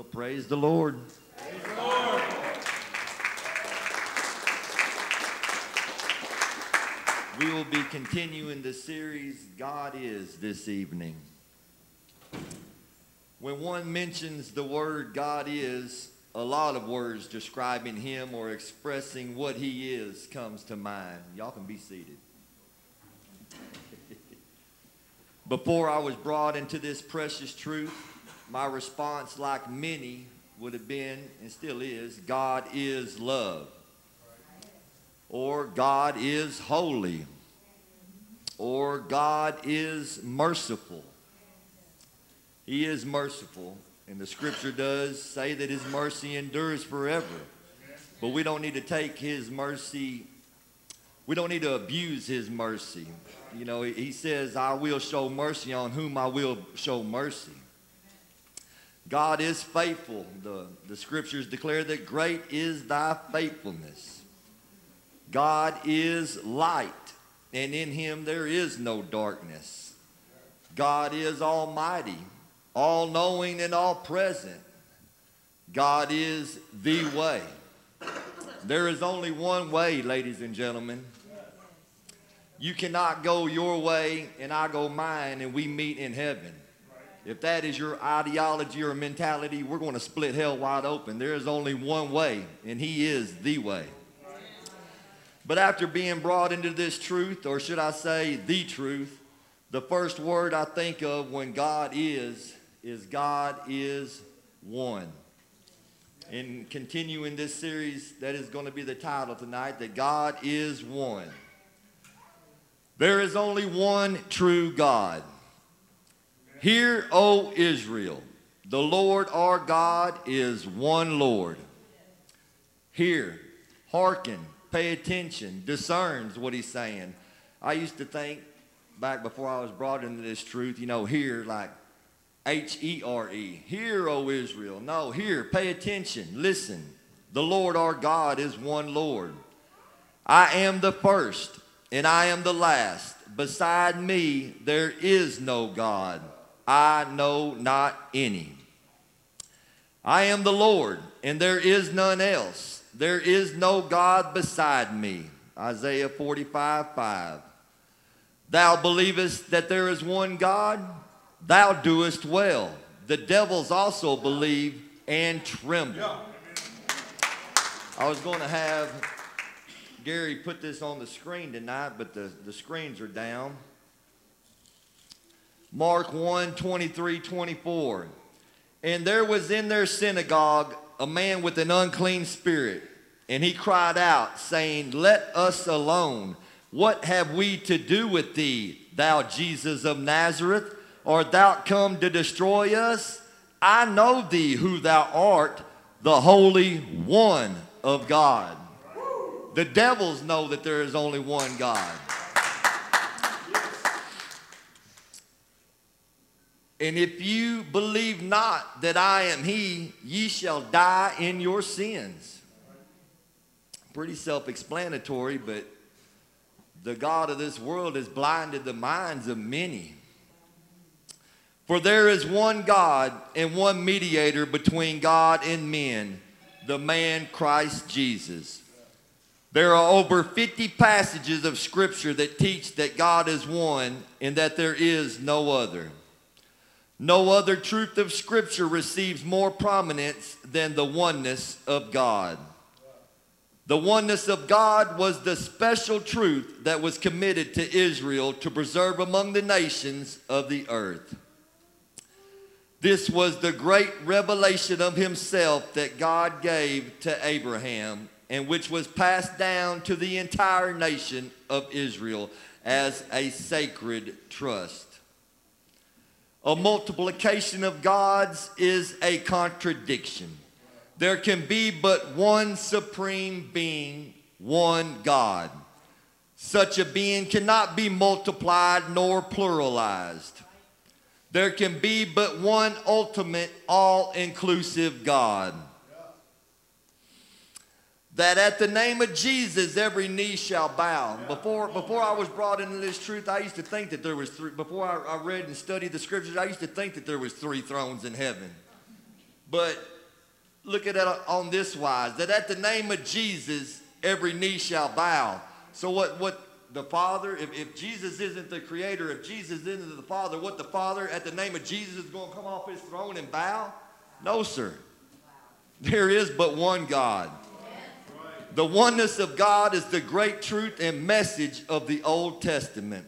Well, praise the Lord. Praise the Lord. We will be continuing the series God is this evening. When one mentions the word God is, a lot of words describing him or expressing what he is comes to mind. Y'all can be seated. Before I was brought into this precious truth, my response, like many, would have been and still is God is love. Or God is holy. Or God is merciful. He is merciful. And the scripture does say that his mercy endures forever. But we don't need to take his mercy, we don't need to abuse his mercy. You know, he says, I will show mercy on whom I will show mercy. God is faithful. The, the scriptures declare that great is thy faithfulness. God is light, and in him there is no darkness. God is almighty, all knowing and all present. God is the way. There is only one way, ladies and gentlemen. You cannot go your way and I go mine and we meet in heaven. If that is your ideology or mentality, we're going to split hell wide open. There is only one way, and He is the way. But after being brought into this truth, or should I say the truth, the first word I think of when God is, is God is one. In continuing this series, that is going to be the title tonight, that God is one. There is only one true God. Hear, O Israel, the Lord our God is one Lord. Hear, hearken, pay attention, discerns what he's saying. I used to think back before I was brought into this truth, you know, hear like H E R E. Hear, O Israel. No, hear, pay attention, listen. The Lord our God is one Lord. I am the first and I am the last. Beside me, there is no God. I know not any. I am the Lord, and there is none else. There is no God beside me. Isaiah 45 5. Thou believest that there is one God? Thou doest well. The devils also believe and tremble. I was going to have Gary put this on the screen tonight, but the, the screens are down. Mark 1 23 24. And there was in their synagogue a man with an unclean spirit, and he cried out, saying, Let us alone. What have we to do with thee, thou Jesus of Nazareth? Art thou come to destroy us? I know thee who thou art, the Holy One of God. The devils know that there is only one God. And if you believe not that I am He, ye shall die in your sins. Pretty self explanatory, but the God of this world has blinded the minds of many. For there is one God and one mediator between God and men, the man Christ Jesus. There are over 50 passages of Scripture that teach that God is one and that there is no other. No other truth of Scripture receives more prominence than the oneness of God. The oneness of God was the special truth that was committed to Israel to preserve among the nations of the earth. This was the great revelation of Himself that God gave to Abraham and which was passed down to the entire nation of Israel as a sacred trust. A multiplication of gods is a contradiction. There can be but one supreme being, one God. Such a being cannot be multiplied nor pluralized. There can be but one ultimate, all inclusive God that at the name of Jesus every knee shall bow. Before, before I was brought into this truth, I used to think that there was three, before I, I read and studied the scriptures, I used to think that there was three thrones in heaven. But look at it on this wise that at the name of Jesus, every knee shall bow. So, what, what the Father, if, if Jesus isn't the Creator, if Jesus isn't the Father, what the Father at the name of Jesus is going to come off his throne and bow? No, sir. There is but one God. The oneness of God is the great truth and message of the Old Testament.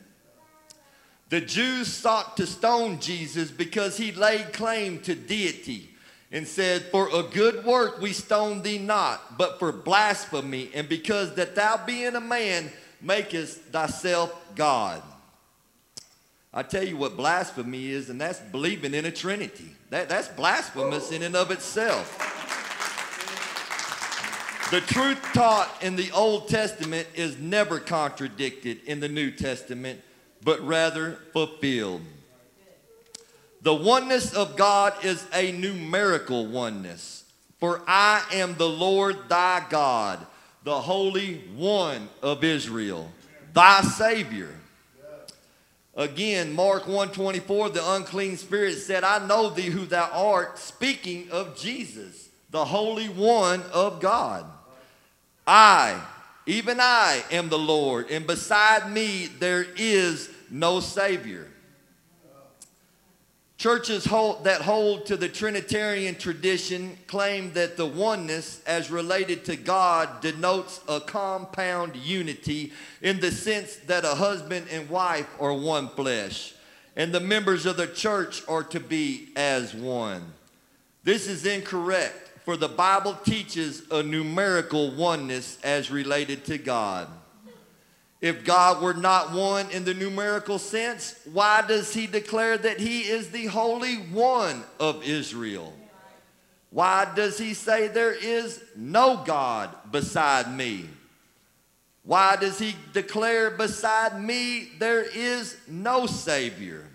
The Jews sought to stone Jesus because he laid claim to deity and said, For a good work we stone thee not, but for blasphemy, and because that thou being a man makest thyself God. I tell you what blasphemy is, and that's believing in a Trinity. That, that's blasphemous in and of itself. The truth taught in the Old Testament is never contradicted in the New Testament, but rather fulfilled. The oneness of God is a numerical oneness. For I am the Lord thy God, the Holy One of Israel, thy Savior. Again, Mark 124, the unclean spirit said, I know thee who thou art, speaking of Jesus, the Holy One of God. I, even I, am the Lord, and beside me there is no Savior. Churches hold, that hold to the Trinitarian tradition claim that the oneness as related to God denotes a compound unity in the sense that a husband and wife are one flesh, and the members of the church are to be as one. This is incorrect for the Bible teaches a numerical oneness as related to God. If God were not one in the numerical sense, why does he declare that he is the Holy One of Israel? Why does he say there is no God beside me? Why does he declare beside me there is no Savior?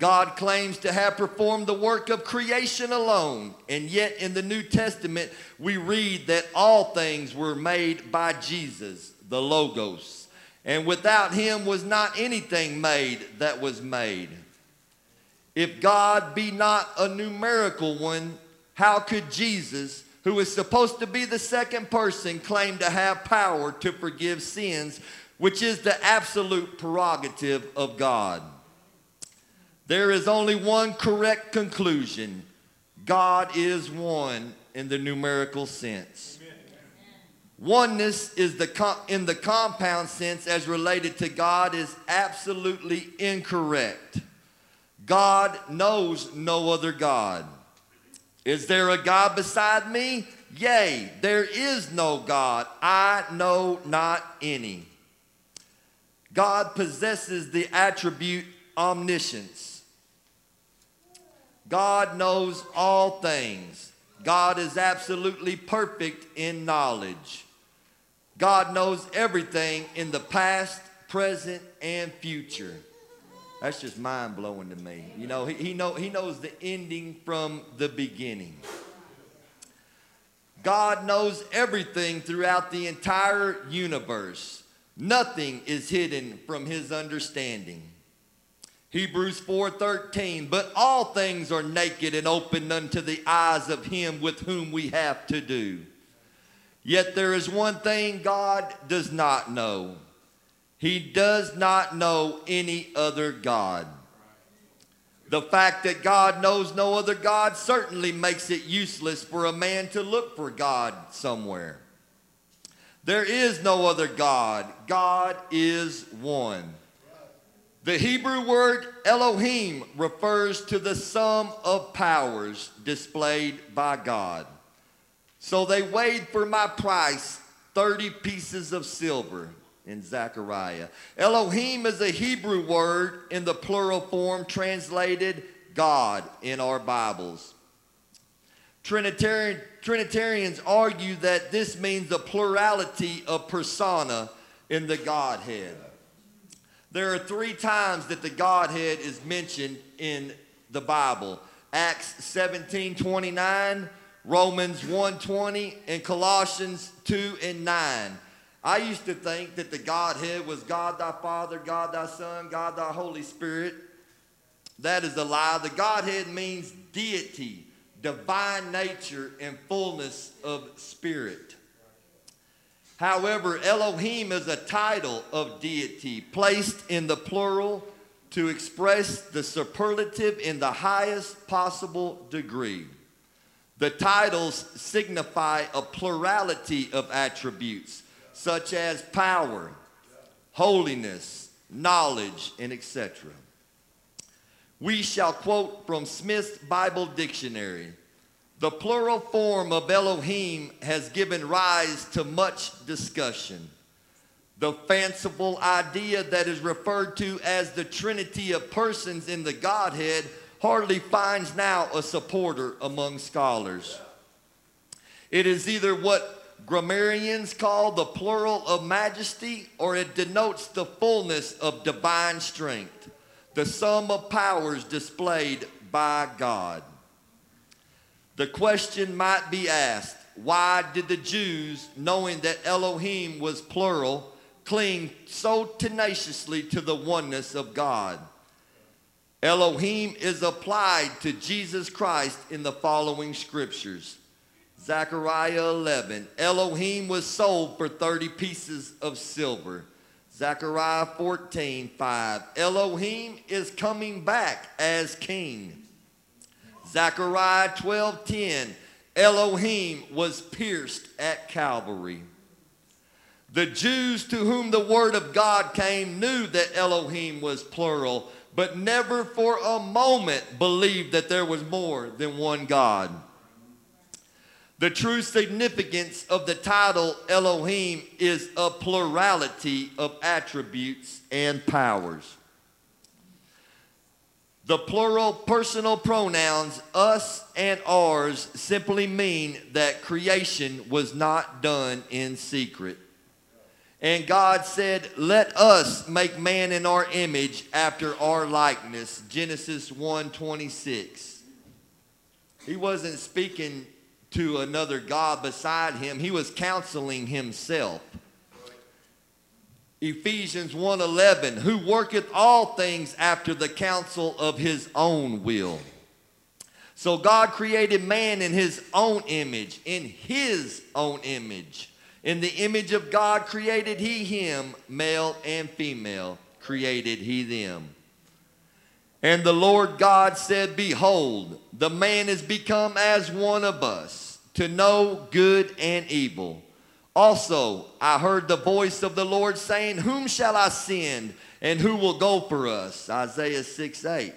God claims to have performed the work of creation alone, and yet in the New Testament we read that all things were made by Jesus, the Logos, and without him was not anything made that was made. If God be not a numerical one, how could Jesus, who is supposed to be the second person, claim to have power to forgive sins, which is the absolute prerogative of God? There is only one correct conclusion God is one in the numerical sense. Oneness is the in the compound sense as related to God is absolutely incorrect. God knows no other God. Is there a God beside me? Yea, there is no God. I know not any. God possesses the attribute omniscience. God knows all things. God is absolutely perfect in knowledge. God knows everything in the past, present, and future. That's just mind blowing to me. You know, he, he, know, he knows the ending from the beginning. God knows everything throughout the entire universe. Nothing is hidden from his understanding. Hebrews 4:13 But all things are naked and open unto the eyes of him with whom we have to do. Yet there is one thing God does not know. He does not know any other God. The fact that God knows no other God certainly makes it useless for a man to look for God somewhere. There is no other God. God is one. The Hebrew word Elohim refers to the sum of powers displayed by God. So they weighed for my price 30 pieces of silver in Zechariah. Elohim is a Hebrew word in the plural form translated God in our Bibles. Trinitarian, Trinitarians argue that this means a plurality of persona in the Godhead. There are three times that the Godhead is mentioned in the Bible. Acts 17, 29, Romans 1, 20, and Colossians 2 and 9. I used to think that the Godhead was God thy Father, God thy Son, God thy Holy Spirit. That is a lie. The Godhead means deity, divine nature and fullness of spirit. However, Elohim is a title of deity placed in the plural to express the superlative in the highest possible degree. The titles signify a plurality of attributes, such as power, holiness, knowledge, and etc. We shall quote from Smith's Bible Dictionary. The plural form of Elohim has given rise to much discussion. The fanciful idea that is referred to as the Trinity of persons in the Godhead hardly finds now a supporter among scholars. It is either what grammarians call the plural of majesty, or it denotes the fullness of divine strength, the sum of powers displayed by God. The question might be asked why did the Jews, knowing that Elohim was plural, cling so tenaciously to the oneness of God? Elohim is applied to Jesus Christ in the following scriptures. Zechariah 11, Elohim was sold for 30 pieces of silver. Zechariah 14, 5, Elohim is coming back as king. Zechariah 12:10, Elohim was pierced at Calvary. The Jews to whom the word of God came knew that Elohim was plural, but never for a moment believed that there was more than one God. The true significance of the title Elohim is a plurality of attributes and powers. The plural personal pronouns us and ours simply mean that creation was not done in secret. And God said, "Let us make man in our image after our likeness." Genesis 1:26. He wasn't speaking to another god beside him. He was counseling himself. Ephesians 1:11, who worketh all things after the counsel of his own will. So God created man in his own image, in his own image. In the image of God created he him, male and female created he them. And the Lord God said, Behold, the man is become as one of us, to know good and evil. Also, I heard the voice of the Lord saying, Whom shall I send, and who will go for us? Isaiah 6 8.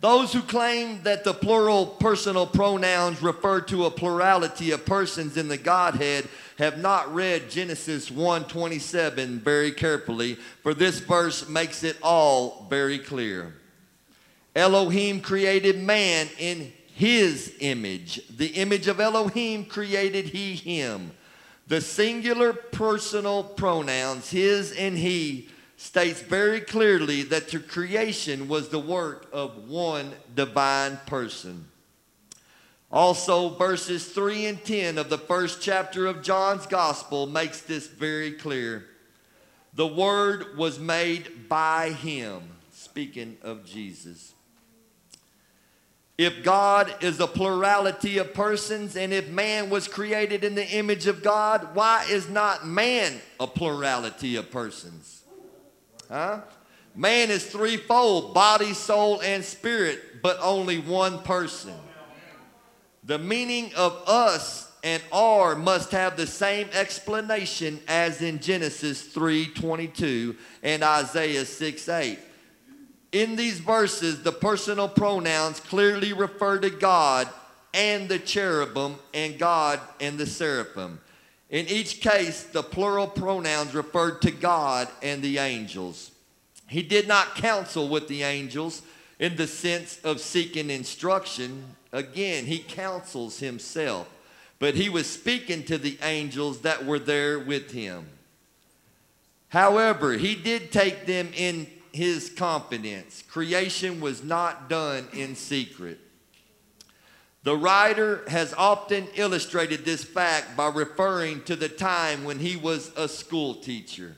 Those who claim that the plural personal pronouns refer to a plurality of persons in the Godhead have not read Genesis 1:27 very carefully, for this verse makes it all very clear. Elohim created man in his image. The image of Elohim created he him. The singular personal pronouns, his and he, states very clearly that the creation was the work of one divine person. Also, verses 3 and 10 of the first chapter of John's Gospel makes this very clear. The Word was made by him, speaking of Jesus. If God is a plurality of persons and if man was created in the image of God, why is not man a plurality of persons? Huh? Man is threefold body, soul, and spirit, but only one person. The meaning of us and our must have the same explanation as in Genesis 3:22 and Isaiah 6:8. In these verses, the personal pronouns clearly refer to God and the cherubim and God and the seraphim. In each case, the plural pronouns referred to God and the angels. He did not counsel with the angels in the sense of seeking instruction. Again, he counsels himself, but he was speaking to the angels that were there with him. However, he did take them in his confidence. Creation was not done in secret. The writer has often illustrated this fact by referring to the time when he was a school teacher.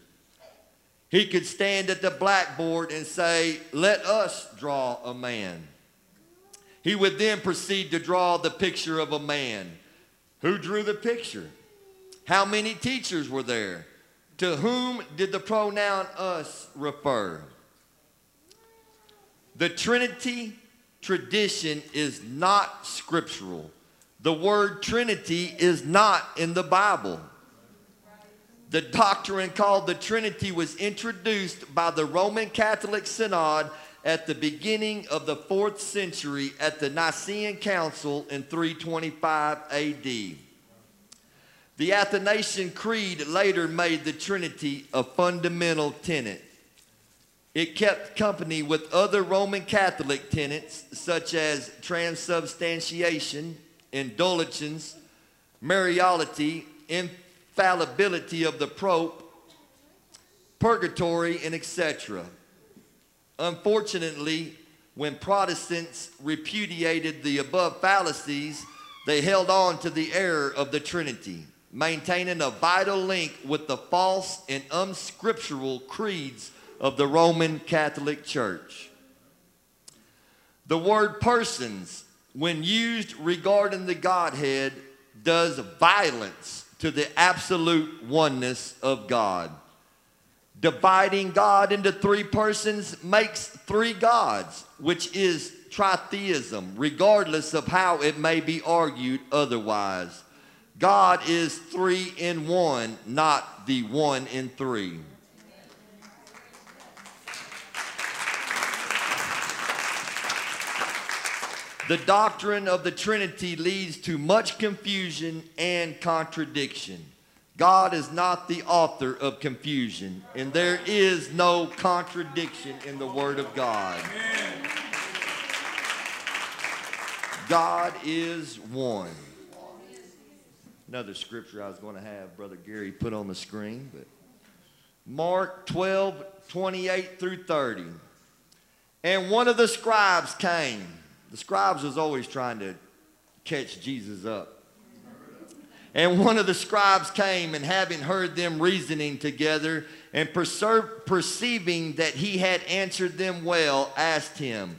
He could stand at the blackboard and say, Let us draw a man. He would then proceed to draw the picture of a man. Who drew the picture? How many teachers were there? To whom did the pronoun us refer? The Trinity tradition is not scriptural. The word Trinity is not in the Bible. The doctrine called the Trinity was introduced by the Roman Catholic Synod at the beginning of the fourth century at the Nicene Council in 325 AD. The Athanasian Creed later made the Trinity a fundamental tenet. It kept company with other Roman Catholic tenets such as transubstantiation, indulgence, Mariolatry, infallibility of the Pope, purgatory, and etc. Unfortunately, when Protestants repudiated the above fallacies, they held on to the error of the Trinity, maintaining a vital link with the false and unscriptural creeds of the Roman Catholic Church. The word persons, when used regarding the Godhead, does violence to the absolute oneness of God. Dividing God into three persons makes three gods, which is tritheism, regardless of how it may be argued otherwise. God is three in one, not the one in three. The doctrine of the Trinity leads to much confusion and contradiction. God is not the author of confusion, and there is no contradiction in the Word of God. God is one. Another scripture I was going to have Brother Gary put on the screen, but Mark 12, 28 through 30. And one of the scribes came the scribes was always trying to catch Jesus up. And one of the scribes came and having heard them reasoning together and perceiving that he had answered them well, asked him,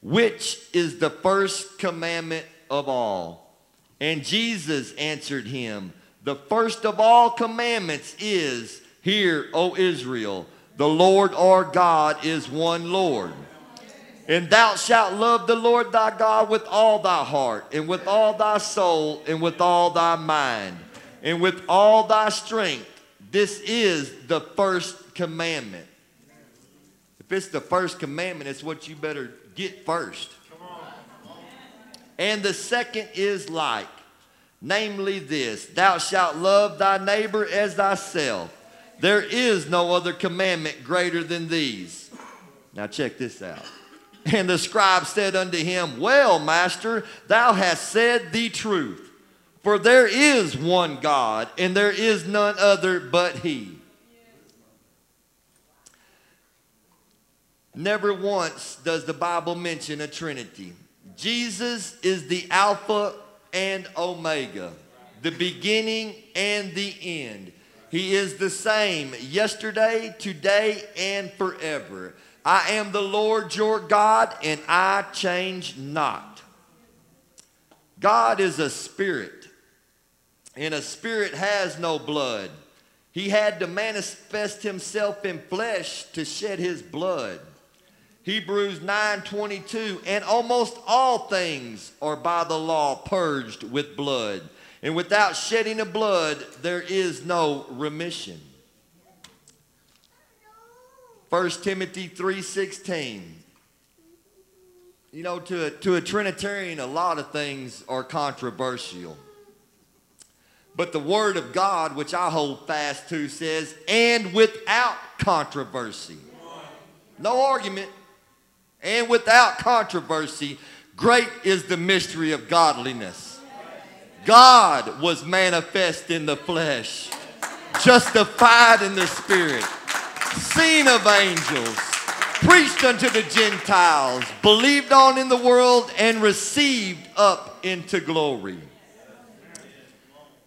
Which is the first commandment of all? And Jesus answered him, The first of all commandments is, Hear, O Israel, the Lord our God is one Lord. And thou shalt love the Lord thy God with all thy heart, and with all thy soul, and with all thy mind, and with all thy strength. This is the first commandment. If it's the first commandment, it's what you better get first. And the second is like, namely this Thou shalt love thy neighbor as thyself. There is no other commandment greater than these. Now, check this out. And the scribe said unto him, Well, master, thou hast said the truth. For there is one God, and there is none other but He. Never once does the Bible mention a Trinity. Jesus is the Alpha and Omega, the beginning and the end. He is the same yesterday, today, and forever. I am the Lord your God, and I change not. God is a spirit, and a spirit has no blood. He had to manifest himself in flesh to shed his blood. Hebrews 9:22 and almost all things are by the law purged with blood and without shedding of blood there is no remission 1 Timothy 3.16. You know, to a, to a Trinitarian, a lot of things are controversial. But the Word of God, which I hold fast to, says, and without controversy. No argument. And without controversy, great is the mystery of godliness. God was manifest in the flesh, justified in the spirit seen of angels, preached unto the Gentiles, believed on in the world, and received up into glory.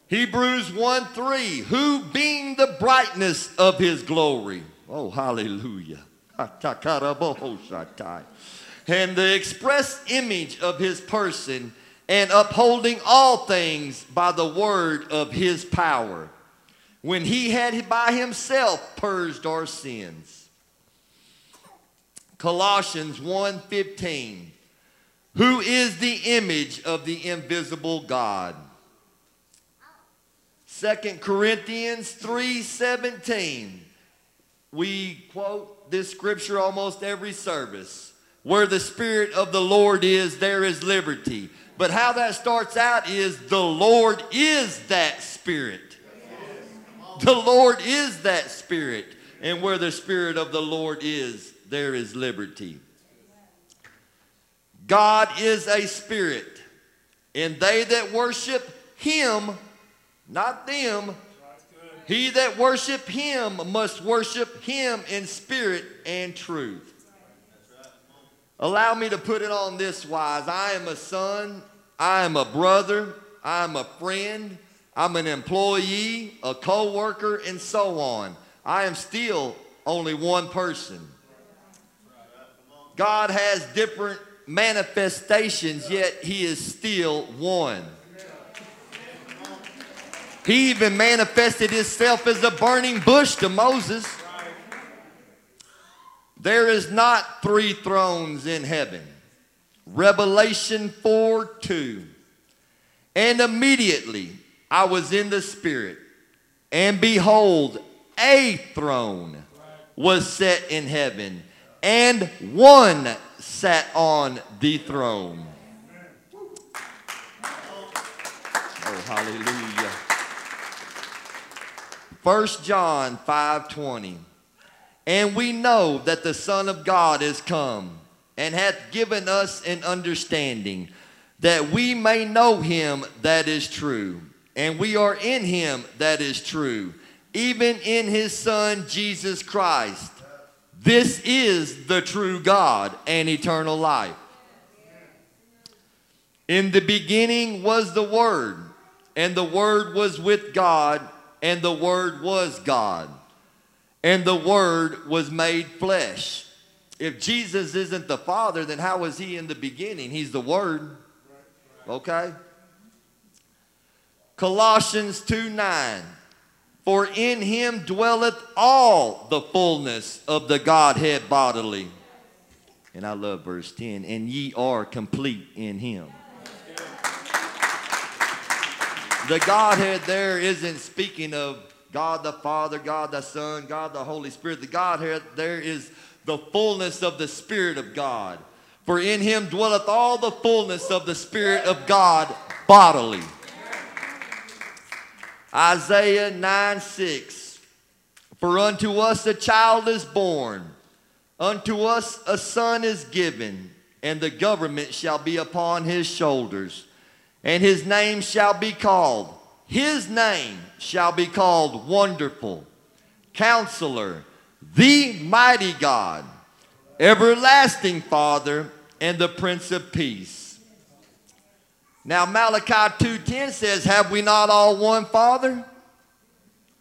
Hebrews 1 3, who being the brightness of his glory. Oh, hallelujah. and the express image of his person, and upholding all things by the word of his power, when he had by himself purged our sins. Colossians 1:15 Who is the image of the invisible God? 2 Corinthians 3:17 We quote this scripture almost every service. Where the spirit of the Lord is, there is liberty. But how that starts out is the Lord is that spirit. The Lord is that spirit. And where the spirit of the Lord is, there is liberty. God is a spirit, and they that worship him, not them, he that worship him must worship him in spirit and truth. Allow me to put it on this wise. I am a son, I am a brother, I am a friend, I'm an employee, a co-worker, and so on. I am still only one person. God has different manifestations, yet he is still one. He even manifested himself as a burning bush to Moses. There is not three thrones in heaven. Revelation 4 2. And immediately I was in the Spirit, and behold, a throne was set in heaven, and one sat on the throne. Oh, hallelujah. 1 John 5:20 and we know that the Son of God is come and hath given us an understanding that we may know him that is true. And we are in him that is true, even in his Son Jesus Christ. This is the true God and eternal life. In the beginning was the Word, and the Word was with God, and the Word was God and the Word was made flesh. If Jesus isn't the Father, then how was he in the beginning? He's the Word. Okay? Colossians 2 9. For in him dwelleth all the fullness of the Godhead bodily. And I love verse 10. And ye are complete in him. The Godhead there isn't speaking of God the Father, God the Son, God the Holy Spirit. The Godhead, there is the fullness of the Spirit of God. For in him dwelleth all the fullness of the Spirit of God bodily. Isaiah 9 6. For unto us a child is born, unto us a son is given, and the government shall be upon his shoulders, and his name shall be called his name shall be called Wonderful, Counselor, the Mighty God, Everlasting Father, and the Prince of Peace. Now Malachi 2.10 says, Have we not all one Father?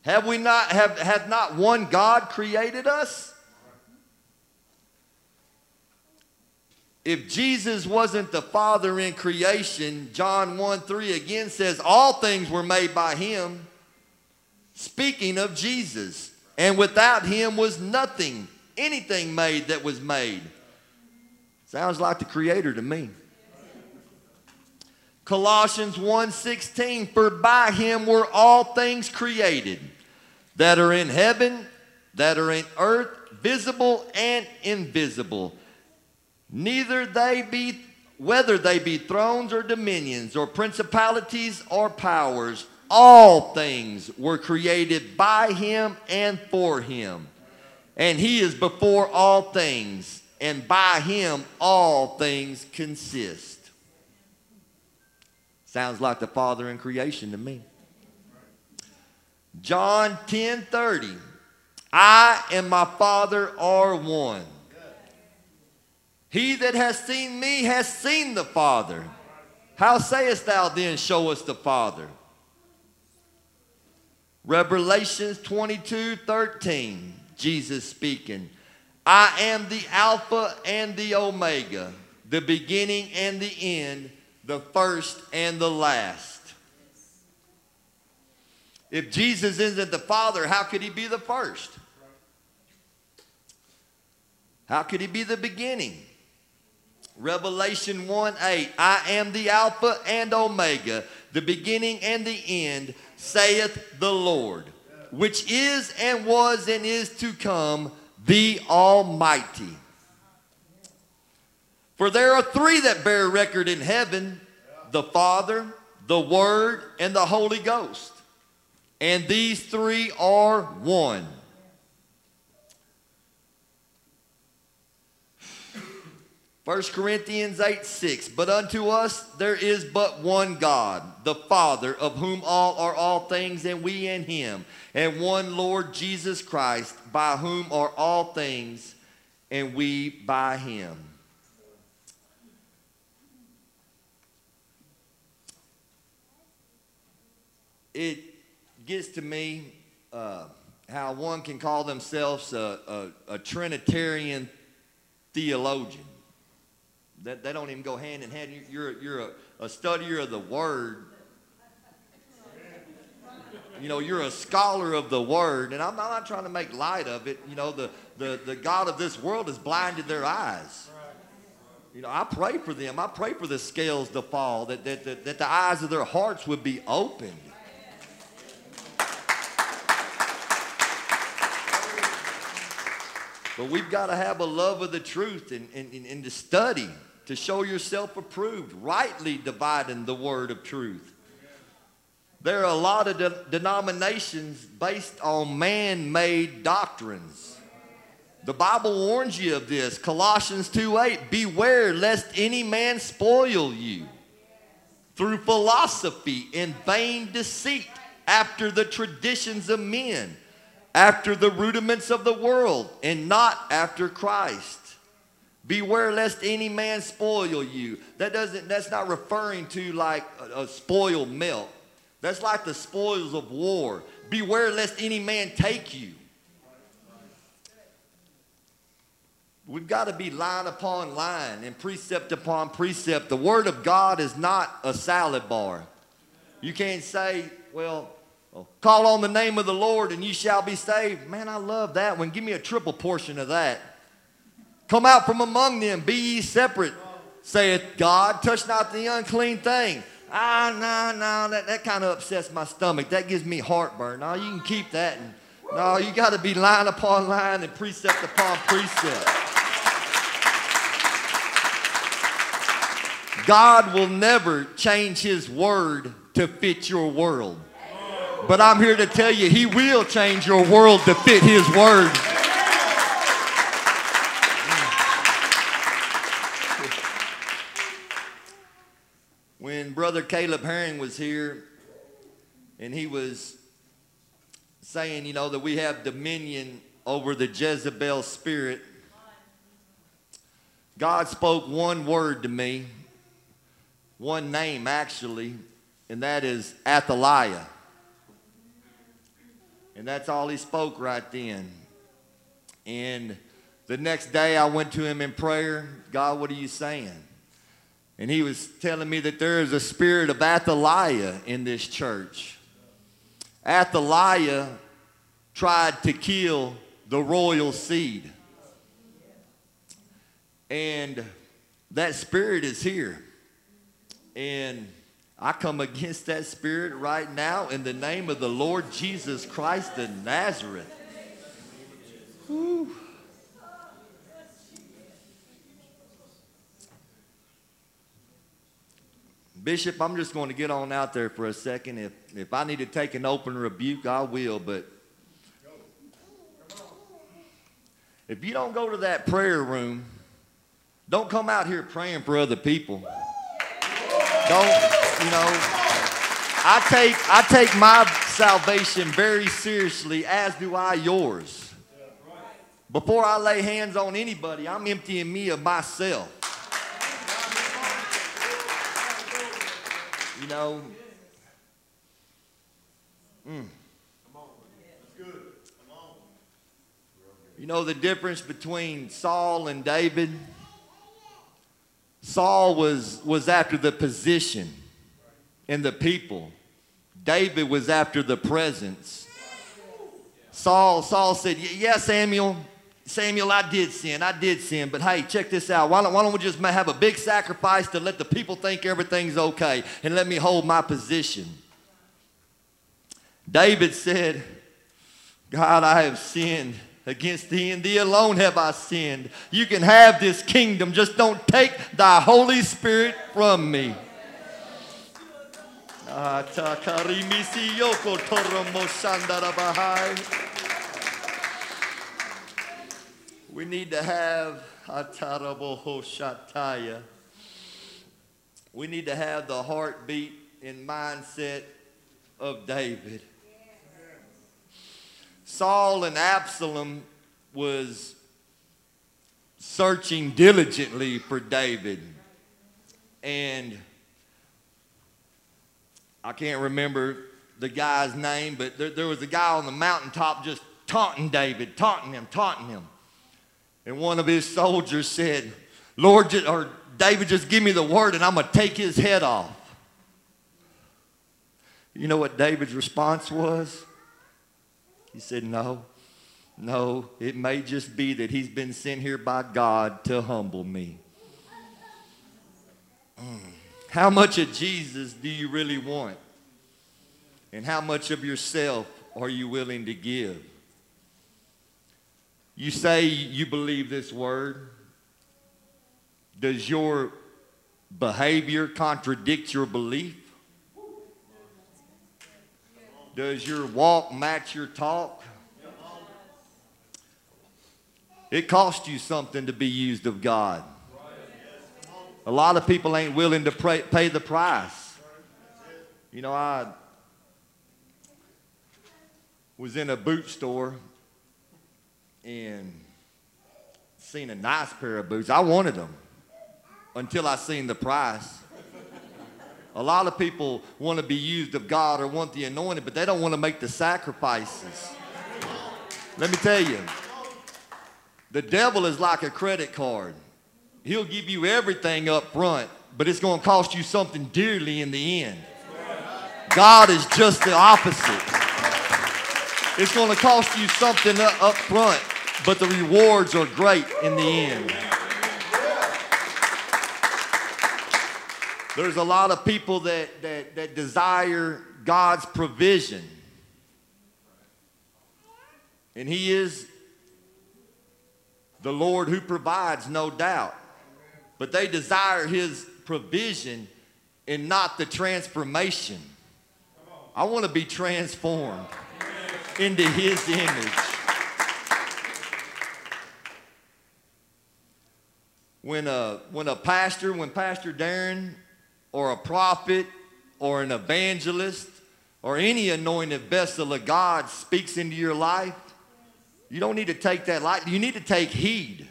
Have we not, have, have not one God created us? if Jesus wasn't the Father in creation, John 1 3 again says, All things were made by him. Speaking of Jesus. And without him was nothing, anything made that was made. Sounds like the Creator to me. Colossians 1:16 for by him were all things created that are in heaven that are in earth visible and invisible. Neither they be whether they be thrones or dominions or principalities or powers all things were created by him and for him. And he is before all things and by him all things consist sounds like the father in creation to me john 10 30 i and my father are one he that has seen me has seen the Father. How sayest thou then, show us the Father? Revelations 22 13, Jesus speaking. I am the Alpha and the Omega, the beginning and the end, the first and the last. If Jesus isn't the Father, how could he be the first? How could he be the beginning? Revelation 1 8, I am the Alpha and Omega, the beginning and the end, saith the Lord, which is and was and is to come, the Almighty. For there are three that bear record in heaven the Father, the Word, and the Holy Ghost. And these three are one. 1 Corinthians 8 6. But unto us there is but one God, the Father, of whom all are all things, and we in him, and one Lord Jesus Christ, by whom are all things, and we by him. It gets to me uh, how one can call themselves a, a, a Trinitarian theologian. That, they don't even go hand in hand. You're, you're a, a studier of the Word. You know, you're a scholar of the Word, and I'm not, I'm not trying to make light of it. You know, the, the, the God of this world has blinded their eyes. You know, I pray for them. I pray for the scales to fall, that, that, that, that the eyes of their hearts would be opened. But we've got to have a love of the truth and, and, and to study to show yourself approved, rightly dividing the word of truth. There are a lot of de- denominations based on man made doctrines. The Bible warns you of this. Colossians 2 8, beware lest any man spoil you through philosophy and vain deceit after the traditions of men, after the rudiments of the world, and not after Christ. Beware lest any man spoil you. That doesn't, that's not referring to like a, a spoiled milk. That's like the spoils of war. Beware lest any man take you. We've got to be line upon line and precept upon precept. The Word of God is not a salad bar. You can't say, well, call on the name of the Lord and you shall be saved. Man, I love that one. Give me a triple portion of that. Come out from among them, be ye separate, saith God. Touch not the unclean thing. Ah, no, no, that, that kind of upsets my stomach. That gives me heartburn. No, you can keep that. And, no, you got to be line upon line and precept upon precept. God will never change his word to fit your world. But I'm here to tell you, he will change your world to fit his word. when Brother Caleb Herring was here and he was saying, you know, that we have dominion over the Jezebel spirit, God spoke one word to me, one name actually, and that is Athaliah. And that's all he spoke right then. And the next day I went to him in prayer God, what are you saying? And he was telling me that there is a spirit of Athaliah in this church. Athaliah tried to kill the royal seed. And that spirit is here. And I come against that spirit right now in the name of the Lord Jesus Christ of Nazareth. Whew. Bishop, I'm just going to get on out there for a second. If, if I need to take an open rebuke, I will. But if you don't go to that prayer room, don't come out here praying for other people. Don't, you know, I take, I take my salvation very seriously, as do I yours. Before I lay hands on anybody, I'm emptying me of myself. You know. Mm. You know the difference between Saul and David? Saul was, was after the position and the people. David was after the presence. Saul, Saul said, Yeah, Samuel, Samuel, I did sin. I did sin. But hey, check this out. Why don't, why don't we just have a big sacrifice to let the people think everything's okay and let me hold my position? David said, God, I have sinned against thee, and thee alone have I sinned. You can have this kingdom, just don't take thy Holy Spirit from me. We need to have we need to have the heartbeat and mindset of David. Saul and Absalom was searching diligently for David. And I can't remember the guy's name, but there, there was a guy on the mountaintop just taunting David, taunting him, taunting him. And one of his soldiers said, Lord, or David, just give me the word and I'm going to take his head off. You know what David's response was? He said, No, no, it may just be that he's been sent here by God to humble me. Mm. How much of Jesus do you really want? And how much of yourself are you willing to give? You say you believe this word. Does your behavior contradict your belief? Does your walk match your talk? It costs you something to be used of God. A lot of people ain't willing to pay, pay the price. You know, I was in a boot store and seen a nice pair of boots. I wanted them until I seen the price. A lot of people want to be used of God or want the anointing, but they don't want to make the sacrifices. Let me tell you, the devil is like a credit card. He'll give you everything up front, but it's going to cost you something dearly in the end. God is just the opposite. It's going to cost you something up front, but the rewards are great in the end. There's a lot of people that, that, that desire God's provision. And He is the Lord who provides, no doubt. But they desire His provision and not the transformation. I want to be transformed into His image. When a, when a pastor, when Pastor Darren or a prophet or an evangelist or any anointed vessel of God speaks into your life, you don't need to take that lightly. You need to take heed.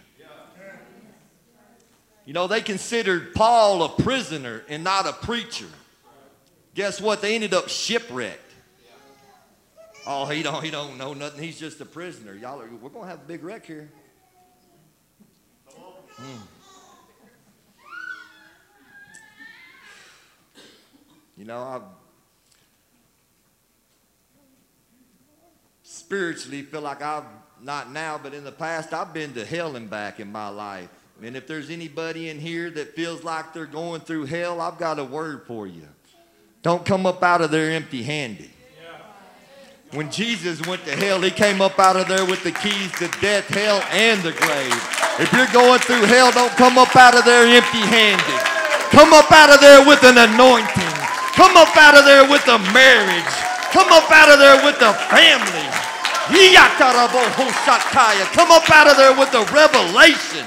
You know, they considered Paul a prisoner and not a preacher. Guess what? They ended up shipwrecked. Oh, he don't, he don't know nothing. He's just a prisoner. Y'all, are, we're going to have a big wreck here. Mm. You know, I spiritually feel like I've, not now, but in the past, I've been to hell and back in my life. And if there's anybody in here that feels like they're going through hell, I've got a word for you. Don't come up out of there empty handed. When Jesus went to hell, he came up out of there with the keys to death, hell, and the grave. If you're going through hell, don't come up out of there empty handed. Come up out of there with an anointing. Come up out of there with a marriage. Come up out of there with a family. Come up out of there with a revelation.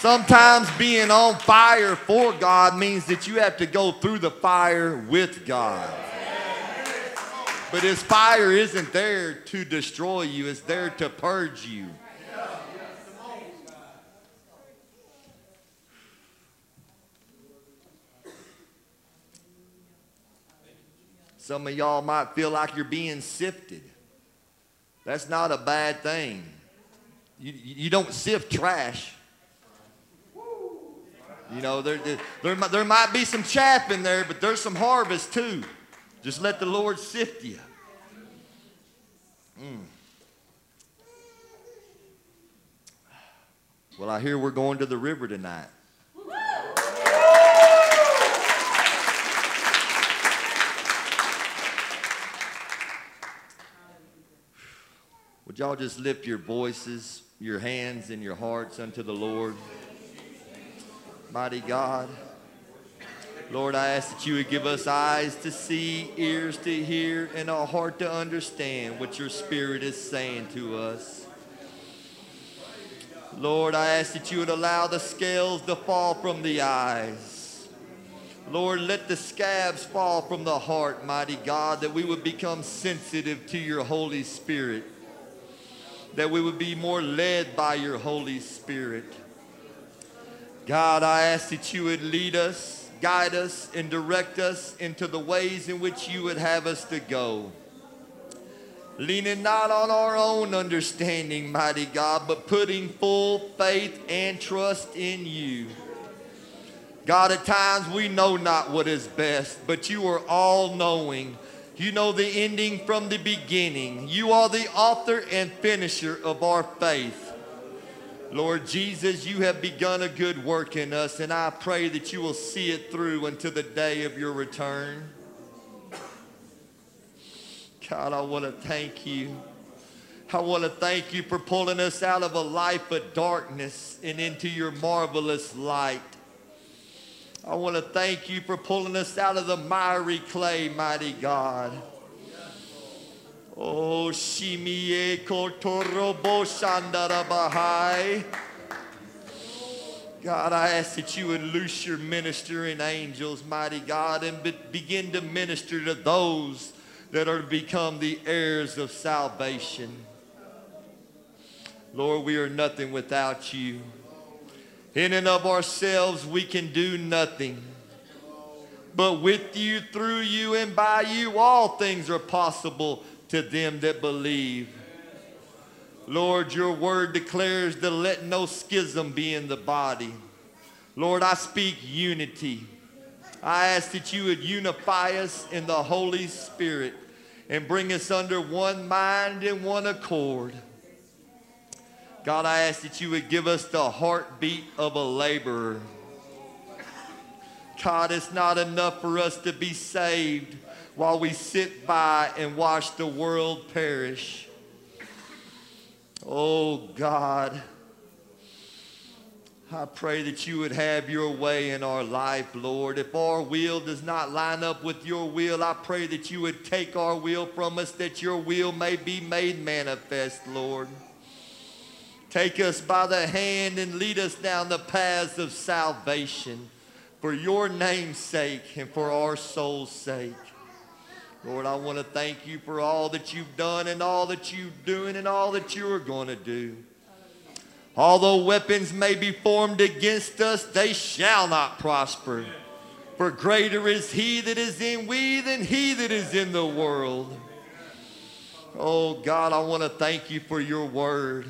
Sometimes being on fire for God means that you have to go through the fire with God. But his fire isn't there to destroy you, it's there to purge you. Some of y'all might feel like you're being sifted. That's not a bad thing. You, you don't sift trash. You know, there, there, there, there might be some chaff in there, but there's some harvest too. Just let the Lord sift you. Mm. Well, I hear we're going to the river tonight. Would y'all just lift your voices, your hands, and your hearts unto the Lord? Mighty God. Lord, I ask that you would give us eyes to see, ears to hear, and a heart to understand what your Spirit is saying to us. Lord, I ask that you would allow the scales to fall from the eyes. Lord, let the scabs fall from the heart, mighty God, that we would become sensitive to your Holy Spirit, that we would be more led by your Holy Spirit. God, I ask that you would lead us, guide us, and direct us into the ways in which you would have us to go. Leaning not on our own understanding, mighty God, but putting full faith and trust in you. God, at times we know not what is best, but you are all knowing. You know the ending from the beginning. You are the author and finisher of our faith. Lord Jesus, you have begun a good work in us, and I pray that you will see it through until the day of your return. God, I want to thank you. I want to thank you for pulling us out of a life of darkness and into your marvelous light. I want to thank you for pulling us out of the miry clay, mighty God. Oh, Shimiye Kotorobo Shandarabahai. God, I ask that you would loose your ministering angels, mighty God, and be begin to minister to those that are to become the heirs of salvation. Lord, we are nothing without you. In and of ourselves, we can do nothing. But with you, through you, and by you, all things are possible to them that believe. Lord, your word declares to let no schism be in the body. Lord, I speak unity. I ask that you would unify us in the Holy Spirit and bring us under one mind and one accord. God, I ask that you would give us the heartbeat of a laborer. God, it's not enough for us to be saved while we sit by and watch the world perish. Oh, God. I pray that you would have your way in our life, Lord. If our will does not line up with your will, I pray that you would take our will from us that your will may be made manifest, Lord. Take us by the hand and lead us down the paths of salvation for your name's sake and for our soul's sake. Lord, I want to thank you for all that you've done and all that you're doing and all that you are going to do. Although weapons may be formed against us, they shall not prosper. For greater is he that is in we than he that is in the world. Oh God, I want to thank you for your word.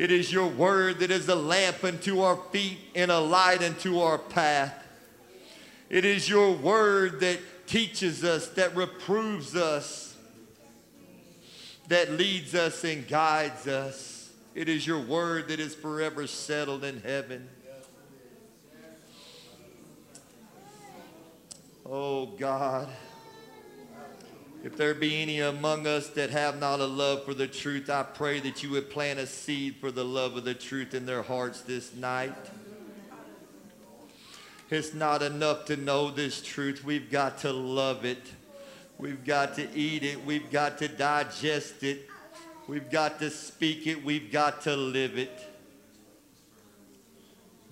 It is your word that is a lamp unto our feet and a light unto our path. It is your word that teaches us, that reproves us, that leads us and guides us. It is your word that is forever settled in heaven. Oh God, if there be any among us that have not a love for the truth, I pray that you would plant a seed for the love of the truth in their hearts this night. It's not enough to know this truth. We've got to love it. We've got to eat it. We've got to digest it. We've got to speak it. We've got to live it.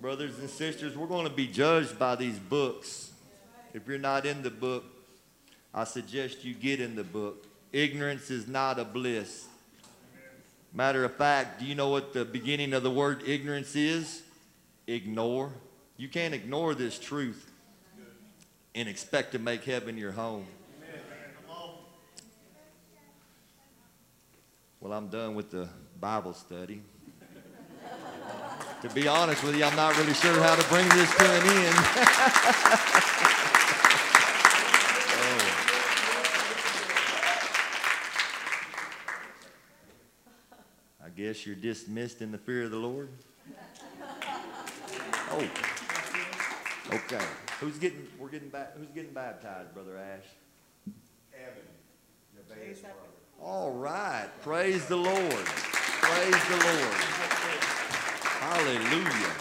Brothers and sisters, we're going to be judged by these books. If you're not in the book, I suggest you get in the book. Ignorance is not a bliss. Matter of fact, do you know what the beginning of the word ignorance is? Ignore. You can't ignore this truth and expect to make heaven your home. Well, I'm done with the Bible study. to be honest with you, I'm not really sure how to bring this to an end. Guess you're dismissed in the fear of the Lord. Oh. Okay. Who's getting? We're getting back. Who's getting baptized, Brother Ash? Evan, Nevaeh's brother. All right. Praise the Lord. Praise the Lord. Hallelujah.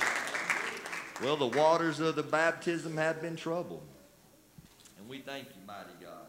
Well, the waters of the baptism have been troubled. And we thank you, mighty God.